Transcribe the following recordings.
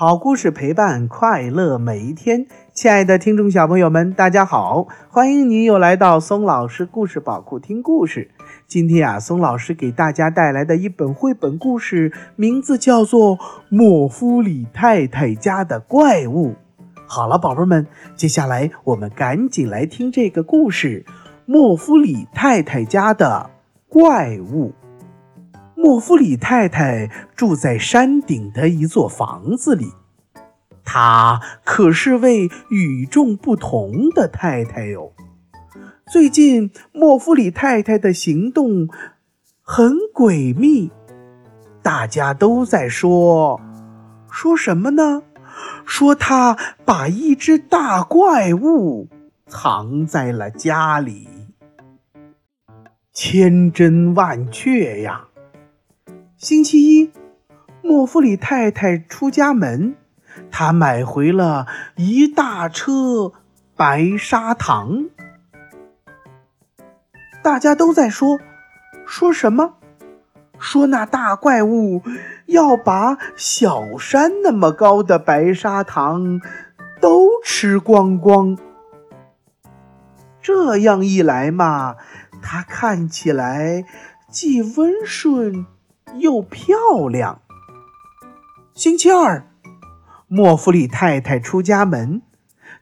好故事陪伴快乐每一天，亲爱的听众小朋友们，大家好，欢迎您又来到松老师故事宝库听故事。今天啊，松老师给大家带来的一本绘本故事，名字叫做《莫夫里太太家的怪物》。好了，宝贝们，接下来我们赶紧来听这个故事：莫夫里太太家的怪物。莫夫里太太住在山顶的一座房子里，她可是位与众不同的太太哟。最近，莫夫里太太的行动很诡秘，大家都在说，说什么呢？说她把一只大怪物藏在了家里。千真万确呀！星期一，莫夫里太太出家门，他买回了一大车白砂糖。大家都在说，说什么？说那大怪物要把小山那么高的白砂糖都吃光光。这样一来嘛，它看起来既温顺。又漂亮。星期二，莫弗里太太出家门，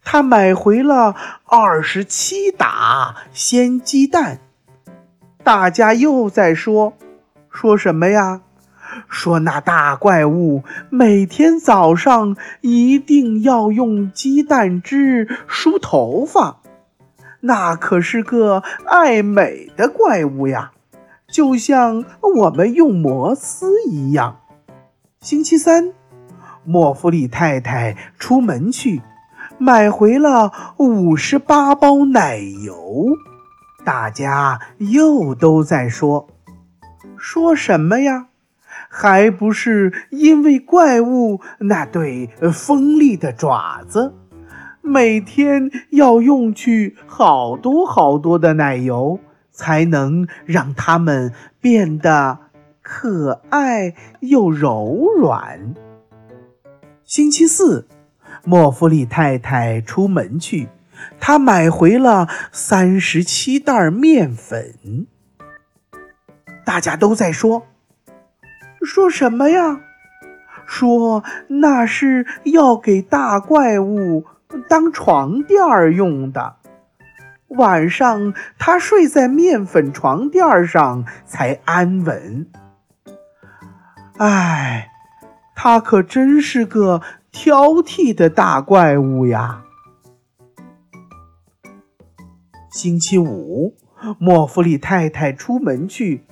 她买回了二十七打鲜鸡蛋。大家又在说，说什么呀？说那大怪物每天早上一定要用鸡蛋汁梳头发，那可是个爱美的怪物呀。就像我们用摩丝一样。星期三，莫夫里太太出门去，买回了五十八包奶油。大家又都在说，说什么呀？还不是因为怪物那对锋利的爪子，每天要用去好多好多的奶油。才能让它们变得可爱又柔软。星期四，莫弗里太太出门去，她买回了三十七袋面粉。大家都在说，说什么呀？说那是要给大怪物当床垫儿用的。晚上，他睡在面粉床垫上才安稳。唉，他可真是个挑剔的大怪物呀！星期五，莫弗里太太出门去，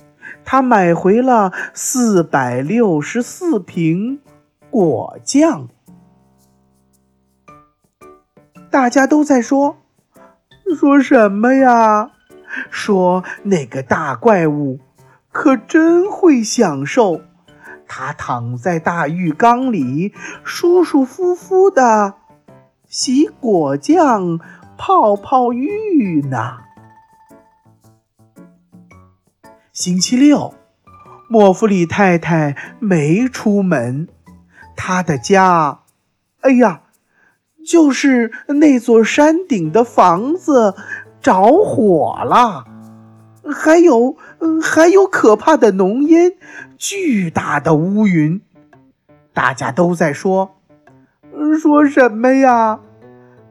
她买回了四百六十四瓶果酱。大家都在说。说什么呀？说那个大怪物可真会享受，他躺在大浴缸里，舒舒服服的洗果酱泡泡浴呢。星期六，莫弗里太太没出门，她的家，哎呀！就是那座山顶的房子着火了，还有，还有可怕的浓烟，巨大的乌云，大家都在说，说什么呀？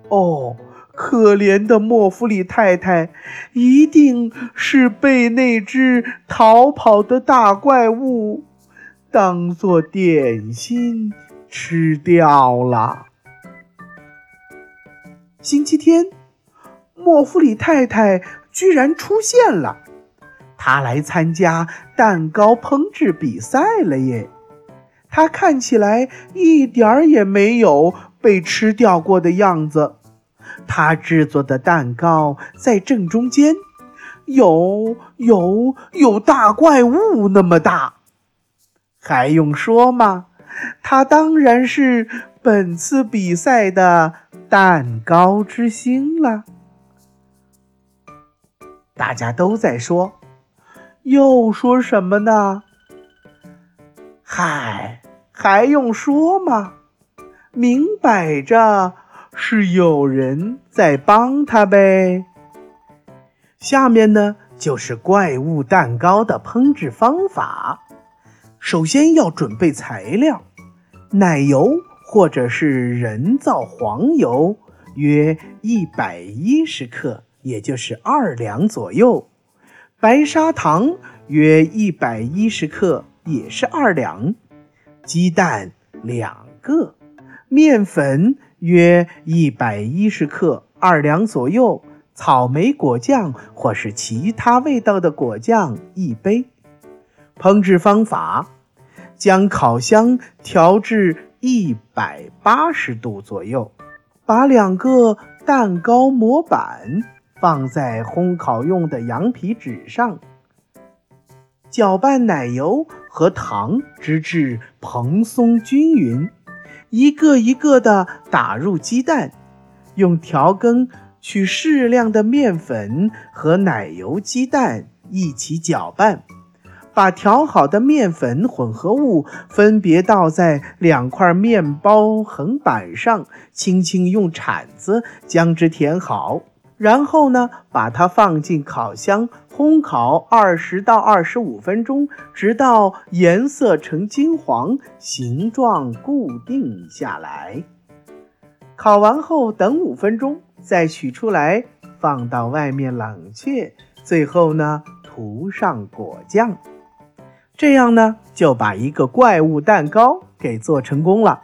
哦，可怜的莫弗里太太，一定是被那只逃跑的大怪物当做点心吃掉了。星期天，莫弗里太太居然出现了，他来参加蛋糕烹制比赛了耶！他看起来一点儿也没有被吃掉过的样子。他制作的蛋糕在正中间，有有有大怪物那么大，还用说吗？他当然是本次比赛的。蛋糕之星了，大家都在说，又说什么呢？嗨，还用说吗？明摆着是有人在帮他呗。下面呢，就是怪物蛋糕的烹制方法。首先要准备材料：奶油或者是人造黄油，约一百一十克，也就是二两左右；白砂糖约一百一十克，也是二两；鸡蛋两个；面粉约一百一十克，二两左右。草莓果酱或是其他味道的果酱一杯。烹制方法：将烤箱调至一百八十度左右，把两个蛋糕模板放在烘烤用的羊皮纸上，搅拌奶油和糖，直至蓬松均匀，一个一个的打入鸡蛋，用调羹。取适量的面粉和奶油、鸡蛋一起搅拌，把调好的面粉混合物分别倒在两块面包横板上，轻轻用铲子将之填好。然后呢，把它放进烤箱烘烤二十到二十五分钟，直到颜色呈金黄，形状固定下来。烤完后等五分钟。再取出来，放到外面冷却。最后呢，涂上果酱，这样呢，就把一个怪物蛋糕给做成功了。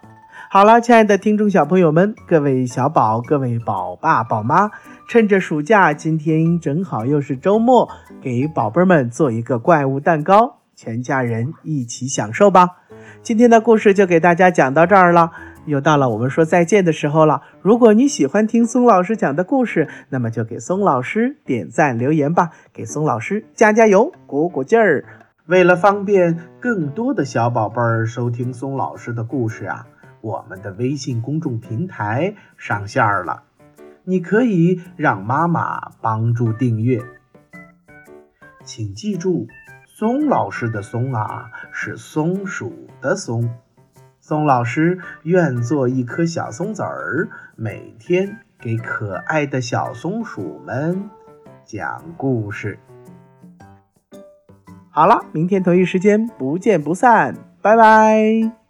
好了，亲爱的听众小朋友们，各位小宝，各位宝爸宝妈，趁着暑假，今天正好又是周末，给宝贝们做一个怪物蛋糕，全家人一起享受吧。今天的故事就给大家讲到这儿了。又到了我们说再见的时候了。如果你喜欢听松老师讲的故事，那么就给松老师点赞留言吧，给松老师加加油，鼓鼓劲儿。为了方便更多的小宝贝儿收听松老师的故事啊，我们的微信公众平台上线了，你可以让妈妈帮助订阅。请记住，松老师的松啊，是松鼠的松。松老师愿做一颗小松子儿，每天给可爱的小松鼠们讲故事。好了，明天同一时间不见不散，拜拜。